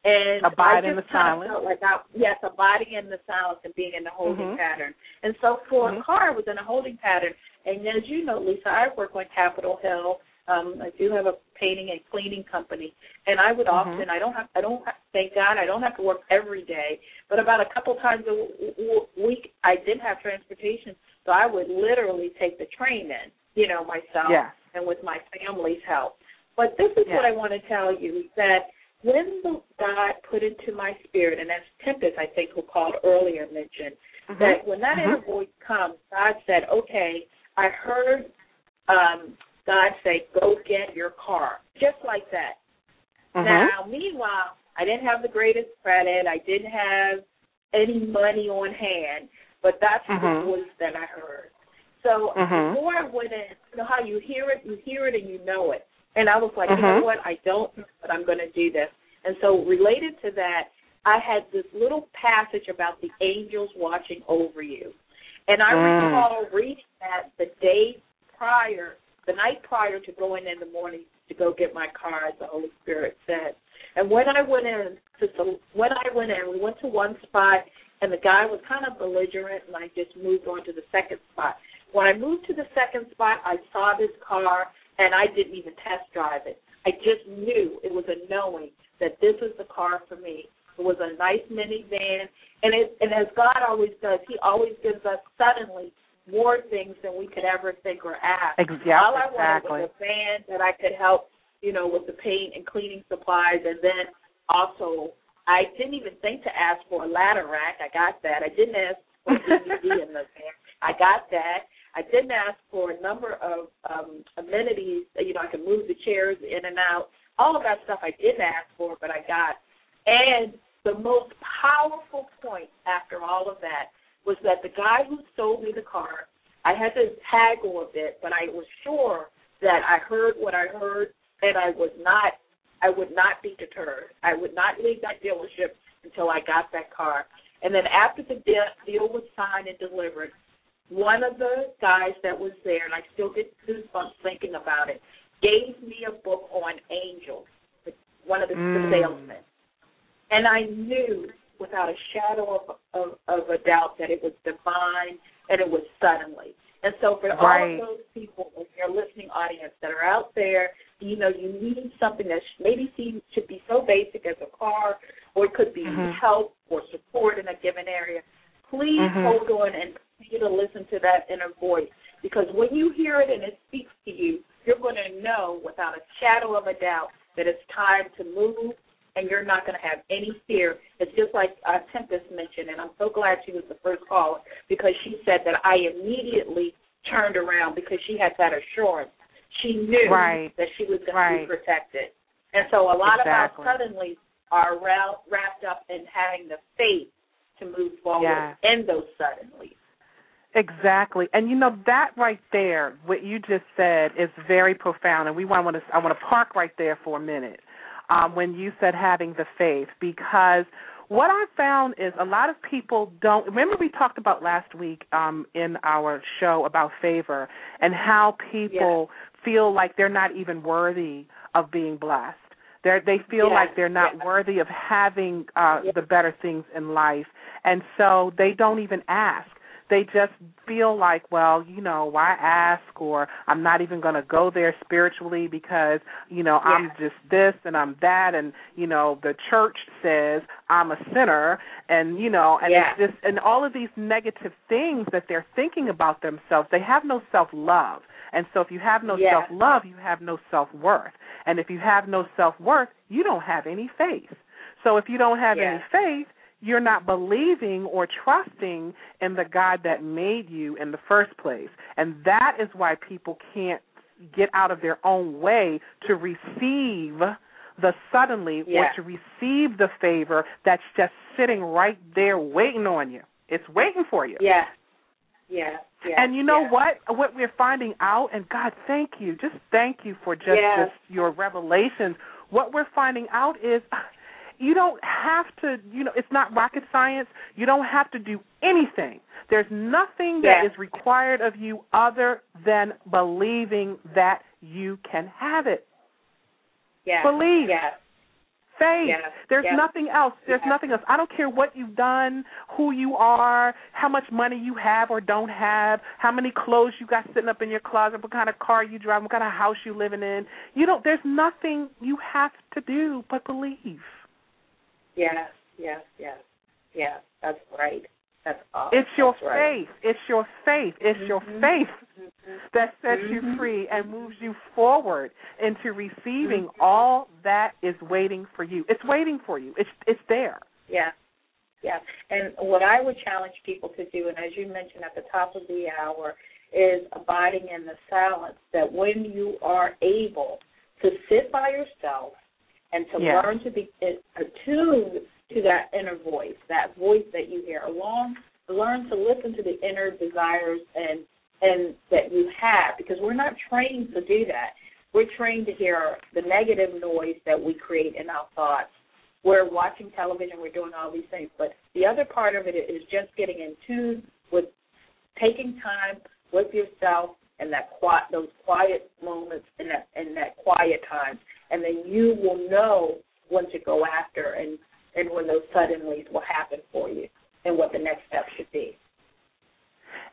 S2: And
S1: Abide
S2: I
S1: in the silence.
S2: Felt like I, yes, abiding in the silence and being in the holding
S1: Mhm.
S2: pattern. And so for
S1: Mhm.
S2: a car, I was in a holding pattern. And as you know, Lisa, I work on Capitol Hill. Um, I do have a painting and cleaning company, and I would
S1: Mhm.
S2: often I don't have I don't have, thank God I don't have to work every day, but about a couple times a w- w- week I did have transportation, so I would literally take the train in, you know, myself
S1: Yes.
S2: and with my family's help. But this is
S1: Yeah.
S2: what I want to tell you that when the God put into my spirit, and as Tempest, I think, who called earlier mentioned,
S1: Mhm.
S2: that when that
S1: Mhm.
S2: inner voice comes, God said, okay, I heard um, God say, go get your car. Just like that.
S1: Mhm.
S2: Now, meanwhile, I didn't have the greatest credit. I didn't have any money on hand, but that's the voice that I heard. So before I went in, you know how you hear it, you hear it and you know it. And I was like, you know
S1: Mhm.
S2: what, I don't but I'm going to do this. And so related to that, I had this little passage about the angels watching over you. And I
S1: Mm.
S2: recall reading that the day prior, the night prior to going in the morning to go get my car, as the Holy Spirit said. And when I went in, to when I went in, we went to one spot, and the guy was kind of belligerent, and I just moved on to the second spot. When I moved to the second spot, I saw this car, and I didn't even test drive it. I just knew it was a knowing that this was the car for me. It was a nice minivan, and it and as God always does, He always gives us suddenly more things than we could ever think or ask.
S1: Exactly.
S2: All I
S1: exactly.
S2: wanted was a van that I could help, you know, with the paint and cleaning supplies, and then also I didn't even think to ask for a ladder rack. I got that. I didn't ask for a DVD in the van. I got that. I didn't ask for a number of um amenities. You know, I could move the chairs in and out. All of that stuff I didn't ask for, but I got. And the most powerful point after all of that was that the guy who sold me the car, I had to haggle a bit, but I was sure that I heard what I heard, and I was not, I would not be deterred. I would not leave that dealership until I got that car. And then after the deal, deal was signed and delivered, one of the guys that was there, and I still get goosebumps thinking about it, gave me a book on angels, one of the,
S1: Mm.
S2: the salesmen. And I knew without a shadow of, of, of a doubt that it was divine and it was suddenly. And so for all
S1: Right.
S2: of those people in your listening audience that are out there, you know, you need something that maybe seems should be so basic as a car, or it could be
S1: Mhm.
S2: help or support in a given area. Please
S1: Mhm.
S2: hold on and continue to listen to that inner voice because when you hear it and it speaks to you, you're going to know without a shadow of a doubt that it's time to move and you're not going to have any fear. It's just like uh, Tempest mentioned, and I'm so glad she was the first caller because she said that I immediately turned around because she had that assurance. She knew
S1: Right.
S2: that she was going
S1: Right.
S2: to be protected. And so a lot
S1: Exactly.
S2: of our suddenly are wrapped up in having the faith to move forward
S1: Yes.
S2: in those suddenly.
S1: Exactly. And you know that right there, what you just said is very profound and we want to I want to park right there for a minute. Um, when you said having the faith because what I found is a lot of people don't remember we talked about last week um, in our show about favor and how people feel like they're not even worthy of being blessed. They they feel
S2: Yeah.
S1: like they're not
S2: Yeah.
S1: worthy of having uh the better things in life and so they don't even ask they just feel like well you know why ask? Or i'm not even going to go there spiritually because you know i'm just this and i'm that. And you know the church says i'm a sinner. And you know and
S2: Yeah.
S1: it's just and all of these negative things that they're thinking about themselves they have no self love and so if you have no
S2: Yeah.
S1: self love you have no self worth and if you have no self worth you don't have any faith. So if you don't have
S2: Yeah.
S1: any faith you're not believing or trusting in the God that made you in the first place. And that is why people can't get out of their own way to receive the suddenly
S2: Yeah.
S1: or to receive the favor that's just sitting right there waiting on you. It's waiting for you.
S2: Yeah. Yeah. Yeah.
S1: And you know
S2: yeah.
S1: what? What we're finding out, and God, thank you. Just thank you for just this, your revelations. What we're finding out is you don't have to, you know, it's not rocket science. You don't have to do anything. There's nothing that is required of you other than believing that you can have it.
S2: Yeah.
S1: Believe.
S2: Yeah.
S1: Faith.
S2: Yeah.
S1: There's nothing else. There's nothing else. I don't care what you've done, who you are, how much money you have or don't have, how many clothes you got sitting up in your closet, what kind of car you drive, what kind of house you living in. You don't there's nothing you have to do but believe.
S2: Yes, yes, yes, yes. That's right. That's awesome.
S1: It's your
S2: That's right.
S1: faith. It's your faith. It's your
S2: Mhm.
S1: faith
S2: Mhm.
S1: that sets you
S2: Mhm.
S1: free and moves you forward into receiving
S2: Mhm.
S1: all that is waiting for you. It's waiting for you. It's it's there.
S2: Yeah. Yeah. And what I would challenge people to do, and as you mentioned at the top of the hour, is abiding in the silence. That when you are able to sit by yourself and to
S1: Yeah.
S2: learn to be attuned to that inner voice, that voice that you hear, along learn to listen to the inner desires and and that you have, because we're not trained to do that. We're trained to hear the negative noise that we create in our thoughts we're watching television, we're doing all these things. But the other part of it is just getting in tune with taking time with yourself and that quiet, those quiet moments and that and that quiet time, and then you will know when to go after and and when those suddenlies will happen for you and what the next step should be.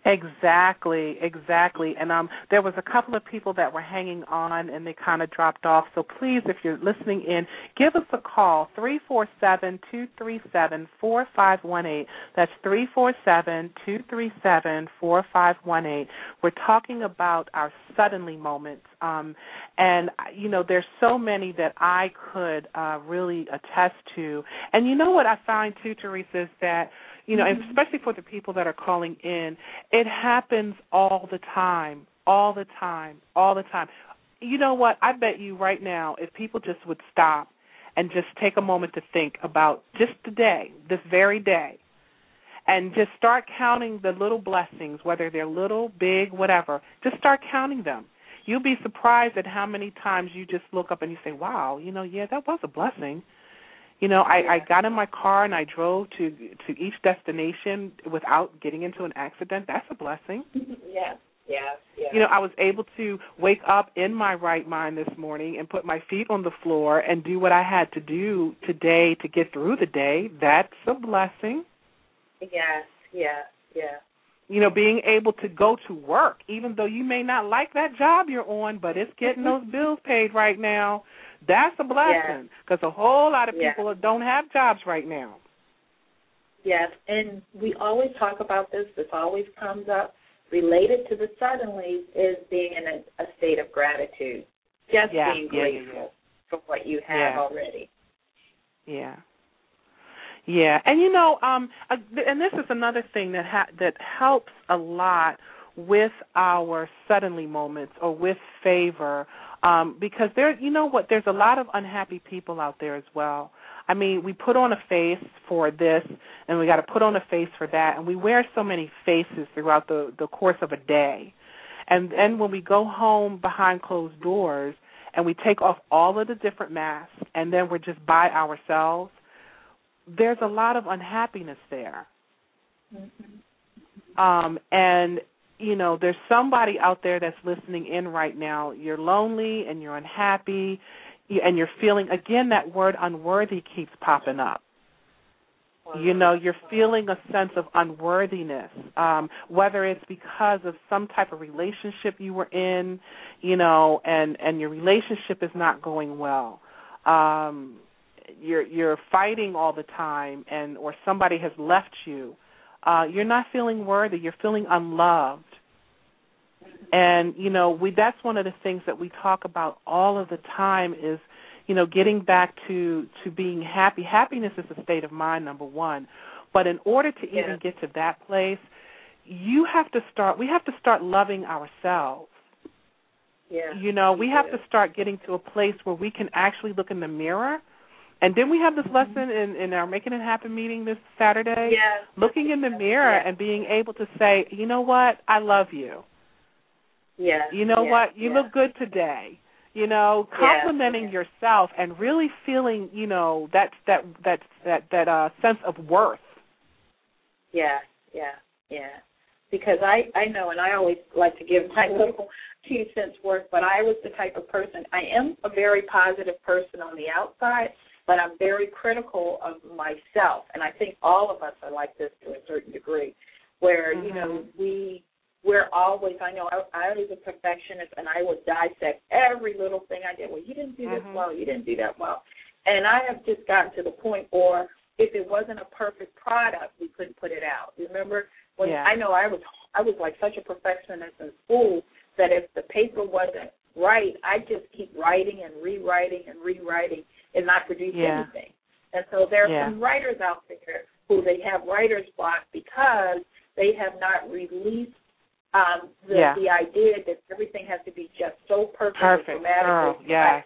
S1: Exactly, exactly. And um there was a couple of people that were hanging on and they kind of dropped off. So please if you're listening in, give us a call three four seven two three seven four five one eight. That's three four seven two three seven four five one eight. We're talking about our suddenly moments. Um and you know there's so many that I could uh really attest to. And you know what I find too, Teresa, is that you know, and especially for the people that are calling in, it happens all the time, all the time, all the time. You know what? I bet you right now, if people just would stop and just take a moment to think about just today, this very day, and just start counting the little blessings, whether they're little, big, whatever, just start counting them. You'll be surprised at how many times you just look up and you say, wow, you know, yeah, that was a blessing. You know, I, I got in my car and I drove to to each destination without getting into an accident. That's a blessing.
S2: yes, yes, yes.
S1: You know, I was able to wake up in my right mind this morning and put my feet on the floor and do what I had to do today to get through the day. That's a blessing.
S2: yes, yes, yes.
S1: You know, being able to go to work, even though you may not like that job you're on, but it's getting mm-hmm. those bills paid right now. That's a blessing because a whole lot of
S2: Yeah.
S1: people don't have jobs right now.
S2: Yes, and we always talk about this. This always comes up. Related to the suddenly is being in a, a state of gratitude, just
S1: Yeah,
S2: being grateful for what you have already.
S1: Yeah. Yeah, and you know, um, and this is another thing that ha- that helps a lot with our suddenly moments or with favor. Um, because there, you know what? There's a lot of unhappy people out there as well. I mean, we put on a face for this, and we got to put on a face for that, and we wear so many faces throughout the the course of a day. And then when we go home behind closed doors, and we take off all of the different masks, and then we're just by ourselves, there's a lot of unhappiness there.
S2: Mm-hmm.
S1: Um, and you know, there's somebody out there that's listening in right now. You're lonely and you're unhappy and you're feeling again that word unworthy keeps popping up you know you're feeling a sense of unworthiness um whether it's because of some type of relationship you were in you know and and your relationship is not going well um you're you're fighting all the time and or somebody has left you uh you're not feeling worthy. You're feeling unloved. And you know we that's one of the things that we talk about all of the time is you know getting back to to being happy. Happiness is a state of mind number 1 but in order to
S2: yeah.
S1: even get to that place you have to start we have to start loving ourselves.
S2: Yeah
S1: you know we have to start getting to a place where we can actually look in the mirror and then we have this lesson in, in our Making It Happen meeting this Saturday.
S2: Yeah.
S1: Looking in the mirror
S2: yeah.
S1: and being able to say, you know what, I love you.
S2: Yeah.
S1: You know
S2: yeah.
S1: what? You
S2: yeah.
S1: look good today. You know, complimenting yourself and really feeling, you know, that that that that that uh sense of worth.
S2: Yeah, yeah, yeah. Because I I know, and I always like to give my little two cents worth. But I was the type of person. I am a very positive person on the outside, but I'm very critical of myself, and I think all of us are like this to a certain degree, where
S1: mm-hmm.
S2: you know we we're always I know I, I was a perfectionist and I would dissect every little thing I did. Well, you didn't do this
S1: mm-hmm.
S2: well, you didn't do that well. And I have just gotten to the point or if it wasn't a perfect product, we couldn't put it out. Remember when
S1: yeah.
S2: I know I was I was like such a perfectionist in school that if the paper wasn't right, I just keep writing and rewriting and rewriting and not produce
S1: yeah.
S2: anything. And so there are
S1: yeah.
S2: some writers out there who they have writer's block because they have not released um, the,
S1: yeah.
S2: the idea that everything has to be just so perfect,
S1: perfect.
S2: grammatically
S1: oh, yes.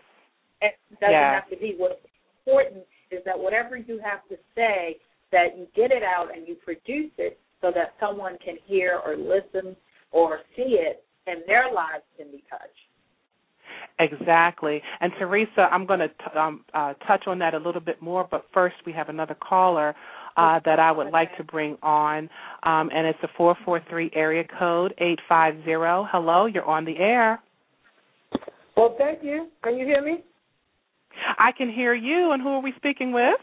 S2: It doesn't
S1: yes.
S2: have to be. What's important is that whatever you have to say, that you get it out and you produce it so that someone can hear or listen or see it, and their lives can be touched.
S1: Exactly. And Teresa, I'm going to um, uh, touch on that a little bit more, but first we have another caller uh, that I would like to bring on, um, and it's a 443 area code 850. Hello, you're on the air.
S5: Well, thank you. Can you hear me?
S1: I can hear you, and who are we speaking with?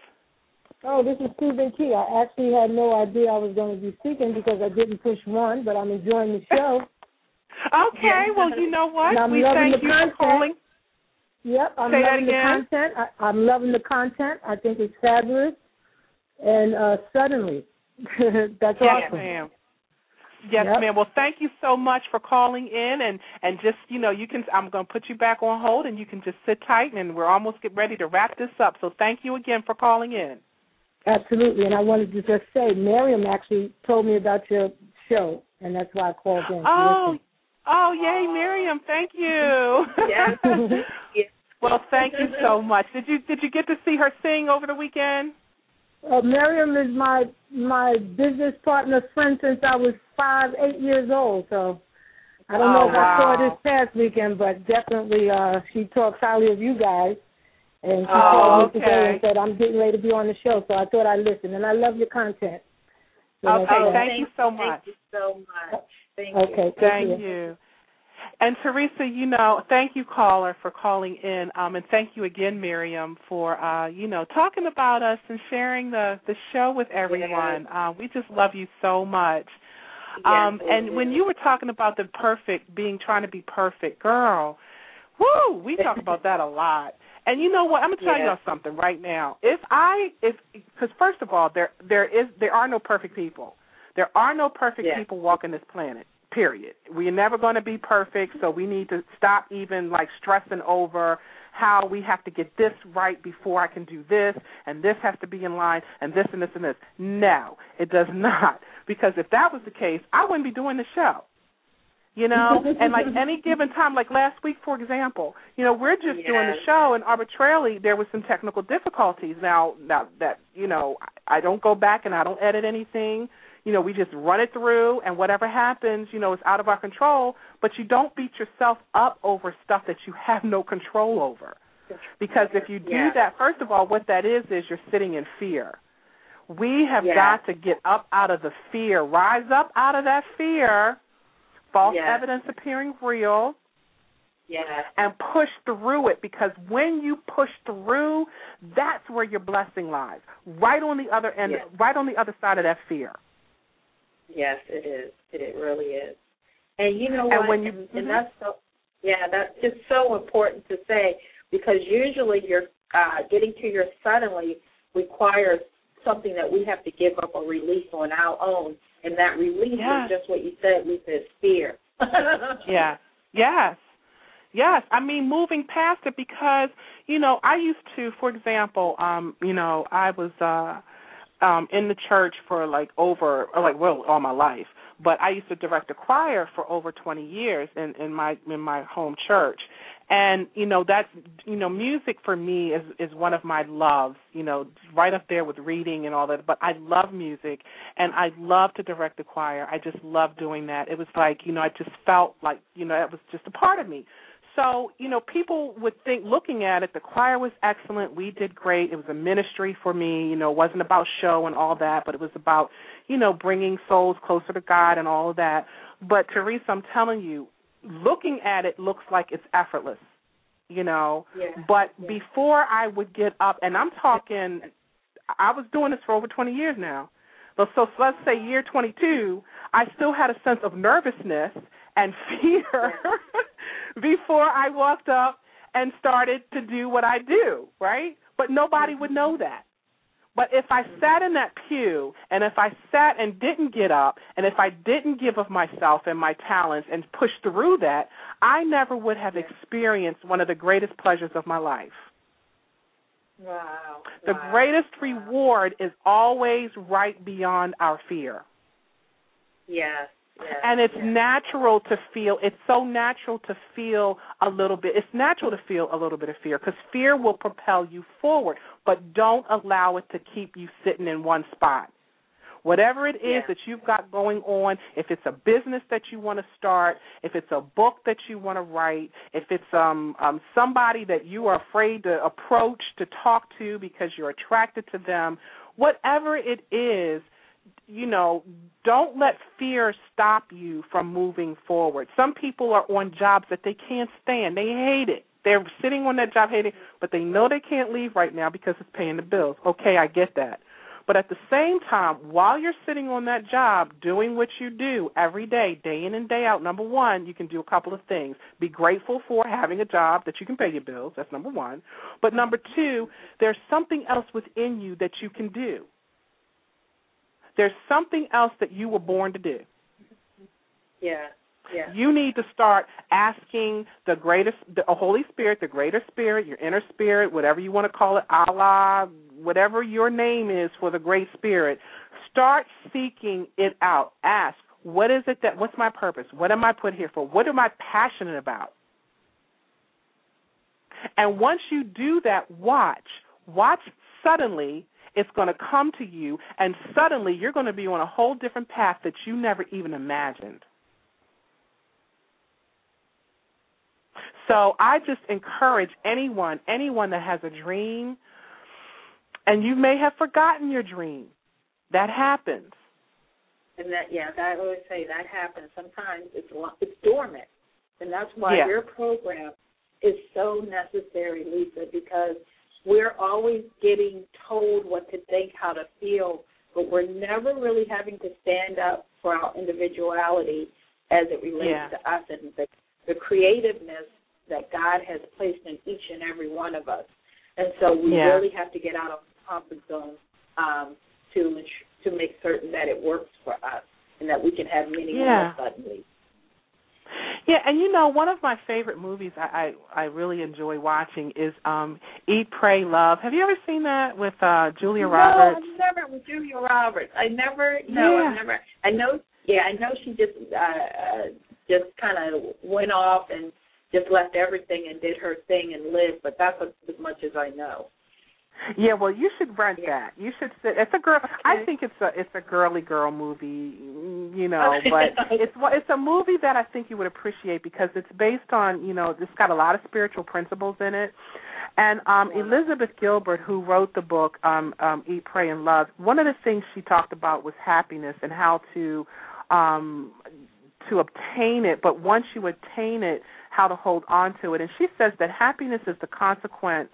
S5: Oh, this is Stephen Key. I actually had no idea I was going to be speaking because I didn't push one, but I'm enjoying the show.
S1: okay, well, you know what?
S5: I'm
S1: we
S5: loving
S1: thank
S5: the
S1: you
S5: content.
S1: for calling.
S5: Yep, I'm
S1: Say
S5: loving the content. I, I'm loving the content. I think it's fabulous. And uh suddenly, that's
S1: yes,
S5: awesome.
S1: ma'am. Yes,
S5: Yep.
S1: ma'am. Well, thank you so much for calling in, and and just you know, you can. I'm going to put you back on hold, and you can just sit tight, and we're almost get ready to wrap this up. So thank you again for calling in.
S5: Absolutely. And I wanted to just say, Miriam actually told me about your show, and that's why I called in.
S1: Oh,
S5: listen.
S1: Oh, yay, Miriam! Thank you.
S2: Yes. yes.
S1: well, thank you so much. Did you did you get to see her sing over the weekend?
S5: Uh, Miriam is my my business partner friend since I was five, eight years old. So I don't know
S1: Oh,
S5: if I saw her this past weekend, but definitely uh she talks highly of you guys. And she
S1: Oh,
S5: called me today and said I'm getting ready to be on the show, so I thought I'd listen. And I love your content. So
S1: Okay,
S5: that's all.
S1: thank you so much.
S2: Thank you so much. Thank
S5: Okay,
S2: you.
S1: Thank you. And Teresa, you know, thank you, caller, for calling in, um, and thank you again, Miriam, for uh, you know talking about us and sharing the the show with everyone. Uh, we just love you so much. Um,
S2: Yes,
S1: and when you were talking about the perfect being trying to be perfect, girl, woo, we talk about that a lot. And you know what? I'm gonna tell you
S2: Yeah.
S1: all something right now. If I, if because first of all, there there is there are no perfect people. There are no perfect
S2: Yeah.
S1: people walking this planet. Period. We're never going to be perfect, so we need to stop even like stressing over how we have to get this right before I can do this, and this has to be in line, and this and this and this. No, it does not. Because if that was the case, I wouldn't be doing the show. you know and like any given time like last week for example you know we're just
S2: yes.
S1: doing the show and arbitrarily there was some technical difficulties now now that you know i don't go back and i don't edit anything you know we just run it through and whatever happens you know is out of our control but you don't beat yourself up over stuff that you have no control over because if you do
S2: yeah.
S1: that first of all what that is is you're sitting in fear we have
S2: yeah.
S1: got to get up out of the fear rise up out of that fear false
S2: yes.
S1: evidence appearing real
S2: yes.
S1: and push through it because when you push through that's where your blessing lies right on the other end right on the other side of that fear
S2: yes it is it really is and you know what?
S1: and when you,
S2: and,
S1: mm-hmm.
S2: and that's so yeah that's just so important to say because usually you're uh getting to your suddenly requires something that we have to give up or release on our own and that release
S1: yes.
S2: is just what you said, Lisa, is fear.
S1: yeah. Yes. Yes. I mean moving past it because, you know, I used to, for example, um, you know, I was uh um in the church for like over like well all my life. But I used to direct a choir for over 20 years in in my in my home church. And you know that's you know music for me is is one of my loves you know right up there with reading and all that. But I love music and I love to direct the choir. I just love doing that. It was like you know I just felt like you know that was just a part of me so, you know, people would think looking at it, the choir was excellent. We did great. It was a ministry for me. You know, it wasn't about show and all that, but it was about, you know, bringing souls closer to God and all of that. But, Teresa, I'm telling you, looking at it looks like it's effortless, you know.
S2: Yeah.
S1: But
S2: yeah.
S1: before I would get up, and I'm talking, I was doing this for over 20 years now. So, so let's say year 22, I still had a sense of nervousness and fear before I walked up and started to do what I do, right? But nobody would know that. But if I sat in that pew and if I sat and didn't get up and if I didn't give of myself and my talents and push through that, I never would have experienced one of the greatest pleasures of my life.
S2: Wow.
S1: The
S2: wow.
S1: greatest
S2: wow.
S1: reward is always right beyond our fear.
S2: Yes. Yes,
S1: and it's
S2: yes.
S1: natural to feel it's so natural to feel a little bit it's natural to feel a little bit of fear because fear will propel you forward but don't allow it to keep you sitting in one spot whatever it is
S2: yeah.
S1: that you've got going on if it's a business that you want to start if it's a book that you want to write if it's um um somebody that you are afraid to approach to talk to because you're attracted to them whatever it is you know, don't let fear stop you from moving forward. Some people are on jobs that they can't stand. They hate it. They're sitting on that job hating, but they know they can't leave right now because it's paying the bills. Okay, I get that. But at the same time, while you're sitting on that job doing what you do every day, day in and day out, number one, you can do a couple of things. Be grateful for having a job that you can pay your bills. That's number one. But number two, there's something else within you that you can do. There's something else that you were born to do.
S2: Yeah. Yeah.
S1: You need to start asking the greatest, the Holy Spirit, the greater spirit, your inner spirit, whatever you want to call it, Allah, whatever your name is for the great spirit. Start seeking it out. Ask, what is it that, what's my purpose? What am I put here for? What am I passionate about? And once you do that, watch. Watch suddenly it's going to come to you, and suddenly you're going to be on a whole different path that you never even imagined. So I just encourage anyone, anyone that has a dream, and you may have forgotten your dream. That happens.
S2: And that, yeah, that, I always say that happens. Sometimes it's it's dormant, and that's why
S1: yeah.
S2: your program is so necessary, Lisa, because we're always getting told what to think, how to feel, but we're never really having to stand up for our individuality as it relates
S1: yeah.
S2: to us and the, the creativeness that God has placed in each and every one of us. And so we
S1: yeah.
S2: really have to get out of the comfort zone um, to to make certain that it works for us and that we can have many
S1: yeah.
S2: more suddenly.
S1: Yeah, and you know, one of my favorite movies I I, I really enjoy watching is um Eat, Pray, Love. Have you ever seen that with uh Julia
S2: no,
S1: Roberts?
S2: No, I've never with Julia Roberts. I never no,
S1: yeah.
S2: I've never I know yeah, I know she just uh, uh just kind of went off and just left everything and did her thing and lived. But that's as much as I know.
S1: Yeah, well, you should rent that. You should sit. It's a girl. I think it's a it's a girly girl movie, you know. But it's it's a movie that I think you would appreciate because it's based on you know it's got a lot of spiritual principles in it. And um Elizabeth Gilbert, who wrote the book um, um Eat, Pray, and Love, one of the things she talked about was happiness and how to um to obtain it. But once you attain it, how to hold on to it. And she says that happiness is the consequence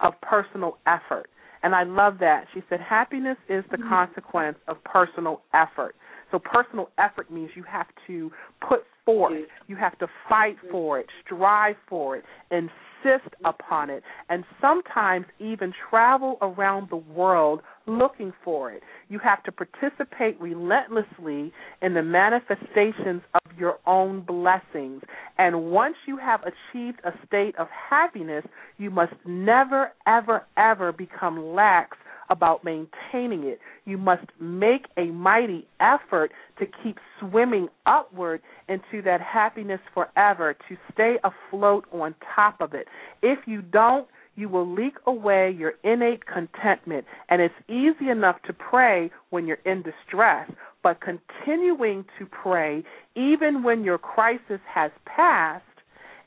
S1: of personal effort. And I love that. She said happiness is the mm-hmm. consequence of personal effort. So personal effort means you have to put forth, you have to fight for it, strive for it, insist upon it, and sometimes even travel around the world looking for it. You have to participate relentlessly in the manifestations of your own blessings. And once you have achieved a state of happiness, you must never, ever, ever become lax about maintaining it. You must make a mighty effort to keep swimming upward into that happiness forever, to stay afloat on top of it. If you don't, you will leak away your innate contentment. And it's easy enough to pray when you're in distress, but continuing to pray even when your crisis has passed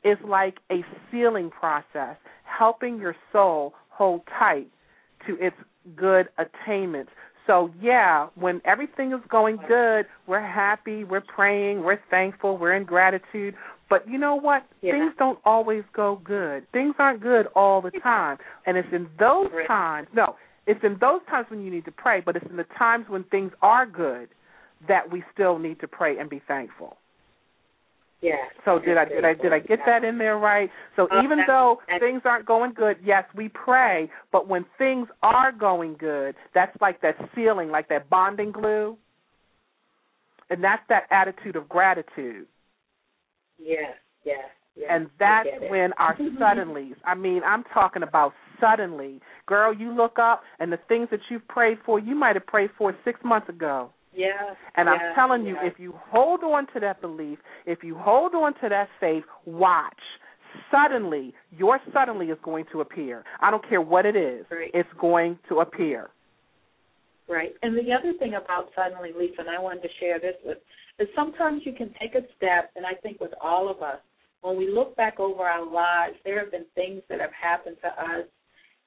S1: is like a sealing process, helping your soul hold tight to its good attainments. So, yeah, when everything is going good, we're happy, we're praying, we're thankful, we're in gratitude. But you know what?
S2: Yeah.
S1: Things don't always go good. Things aren't good all the time. And it's in those times, no, it's in those times when you need to pray, but it's in the times when things are good that we still need to pray and be thankful.
S2: Yeah.
S1: So did I did I did I get that in there right? So
S2: uh,
S1: even though things aren't going good, yes, we pray, but when things are going good, that's like that sealing, like that bonding glue. And that's that attitude of gratitude.
S2: Yes, yes. yes
S1: and that's when our suddenlies. I mean, I'm talking about suddenly. Girl, you look up and the things that you've prayed for, you might have prayed for six months ago.
S2: Yeah.
S1: And
S2: yeah,
S1: I'm telling you,
S2: yeah.
S1: if you hold on to that belief, if you hold on to that faith, watch. Suddenly, your suddenly is going to appear. I don't care what it is.
S2: Right.
S1: It's going to appear.
S2: Right. And the other thing about suddenly, Lisa, and I wanted to share this with, is sometimes you can take a step, and I think with all of us, when we look back over our lives, there have been things that have happened to us,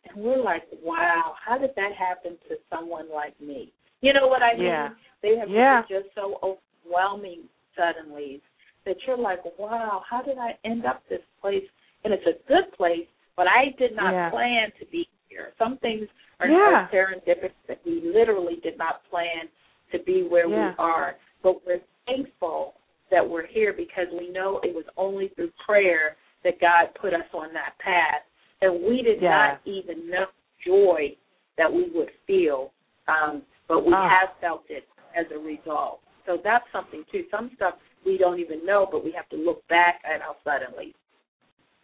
S2: and we're like, wow, how did that happen to someone like me? You know what I mean?
S1: Yeah.
S2: They have
S1: yeah.
S2: been just so overwhelming suddenly that you're like, wow, how did I end up this place? And it's a good place, but I did not
S1: yeah.
S2: plan to be here. Some things are
S1: yeah.
S2: so serendipitous that we literally did not plan to be where
S1: yeah.
S2: we are. But we're thankful that we're here because we know it was only through prayer that God put us on that path. And we did
S1: yeah.
S2: not even know joy that we would feel. Um, but we
S1: ah.
S2: have felt it as a result. So that's something too. Some stuff we don't even know, but we have to look back at our suddenly.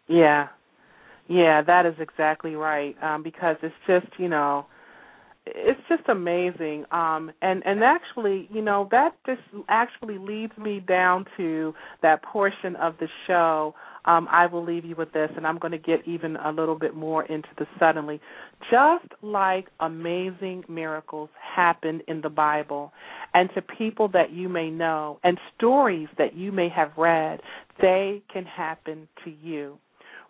S1: Yeah, yeah, that is exactly right. Um, because it's just you know, it's just amazing. Um, and and actually, you know, that just actually leads me down to that portion of the show um, I will leave you with this, and I'm going to get even a little bit more into the suddenly. Just like amazing miracles happened in the Bible, and to people that you may know, and stories that you may have read, they can happen to you.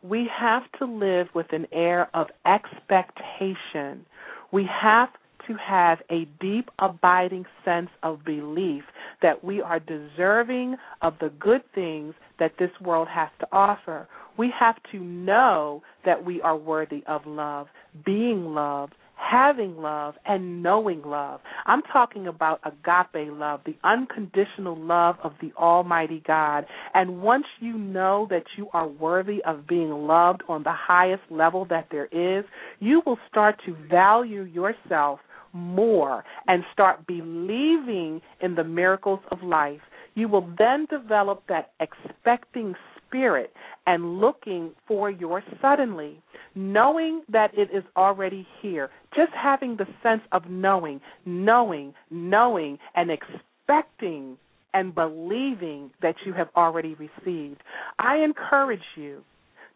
S1: We have to live with an air of expectation. We have to have a deep, abiding sense of belief that we are deserving of the good things that this world has to offer. We have to know that we are worthy of love, being loved, having love, and knowing love. I'm talking about agape love, the unconditional love of the Almighty God. And once you know that you are worthy of being loved on the highest level that there is, you will start to value yourself more and start believing in the miracles of life, you will then develop that expecting spirit and looking for your suddenly, knowing that it is already here. Just having the sense of knowing, knowing, knowing, and expecting and believing that you have already received. I encourage you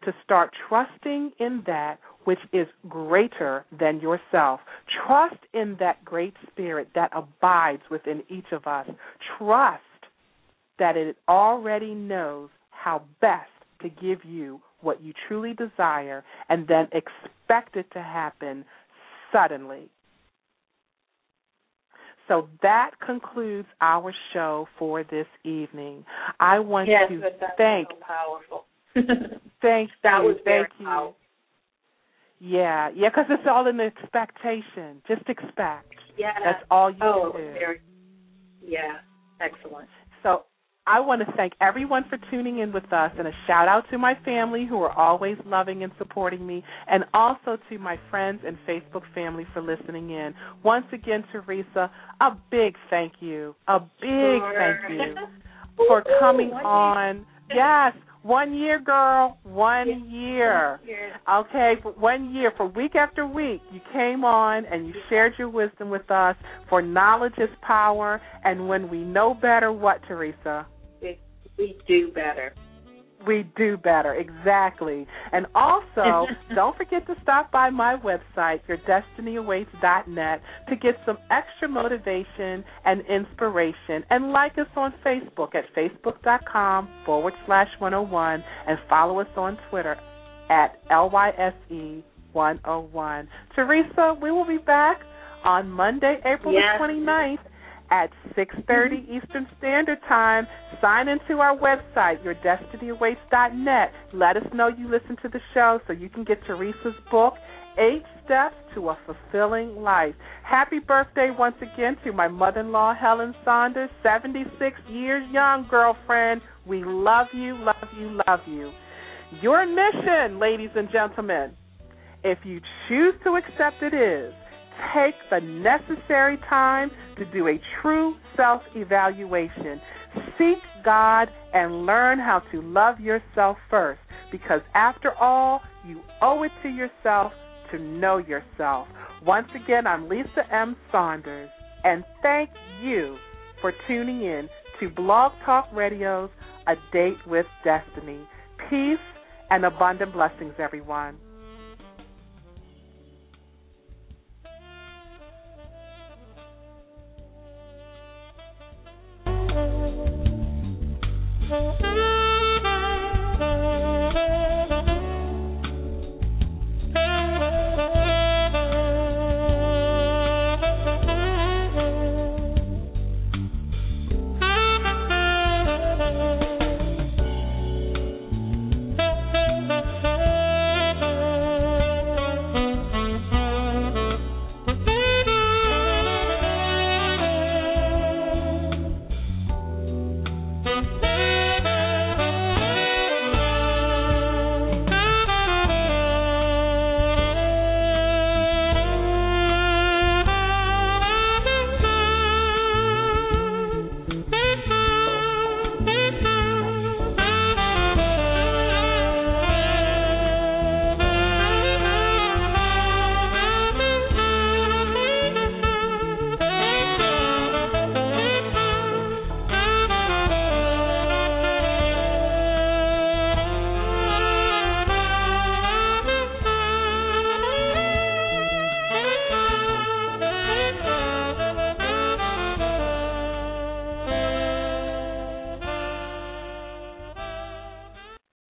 S1: to start trusting in that which is greater than yourself. Trust in that great spirit that abides within each of us. Trust that it already knows how best to give you what you truly desire and then expect it to happen suddenly. So that concludes our show for this evening. I want
S2: yes,
S1: to thank
S2: so powerful.
S1: thank
S2: that
S1: you,
S2: was very
S1: thank you.
S2: powerful.
S1: Yeah, yeah, because it's all in the expectation. Just expect.
S2: Yeah.
S1: That's all you
S2: oh,
S1: do.
S2: Very, yeah, excellent.
S1: So I want to thank everyone for tuning in with us, and a shout out to my family who are always loving and supporting me, and also to my friends and Facebook family for listening in. Once again, Teresa, a big thank you, a big
S2: Sure.
S1: thank you for coming on. Yes, one year, girl, one year.
S2: Yes.
S1: Okay, for one year, for week after week, you came on and you shared your wisdom with us. For knowledge is power, and when we know better, what, Teresa?
S2: We, do better.
S1: We do better, exactly. And also, don't forget to stop by my website, yourdestinyawaits.net, to get some extra motivation and inspiration. And like us on Facebook at facebook.com forward slash 101 and follow us on Twitter at LYSE 101. Teresa, we will be back on Monday, April
S2: Yes.
S1: the 29th at 6:30 mm-hmm. Eastern Standard Time. Sign into our website, yourdestinyawaits.net. Let us know you listen to the show so you can get Teresa's book, Eight Steps to a Fulfilling Life. Happy birthday once again to my mother-in-law Helen Saunders, 76 years young, girlfriend. We love you, love you, love you. Your mission, ladies and gentlemen, if you choose to accept it is take the necessary time to do a true self evaluation. Seek God and learn how to love yourself first because, after all, you owe it to yourself to know yourself. Once again, I'm Lisa M. Saunders, and thank you for tuning in to Blog Talk Radio's A Date with Destiny. Peace and abundant blessings, everyone. Thank you.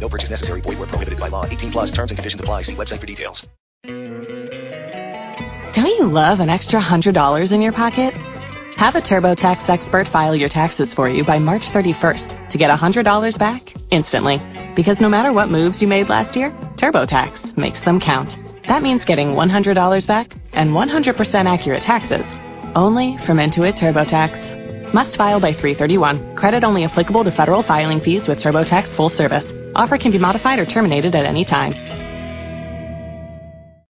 S6: No purchase necessary. Void where prohibited by law. 18 plus terms and conditions apply. See website for details.
S7: Don't you love an extra $100 in your pocket? Have a TurboTax expert file your taxes for you by March 31st to get $100 back instantly. Because no matter what moves you made last year, TurboTax makes them count. That means getting $100 back and 100% accurate taxes only from Intuit TurboTax. Must file by 331. Credit only applicable to federal filing fees with TurboTax full service. Offer can be modified or terminated at any time.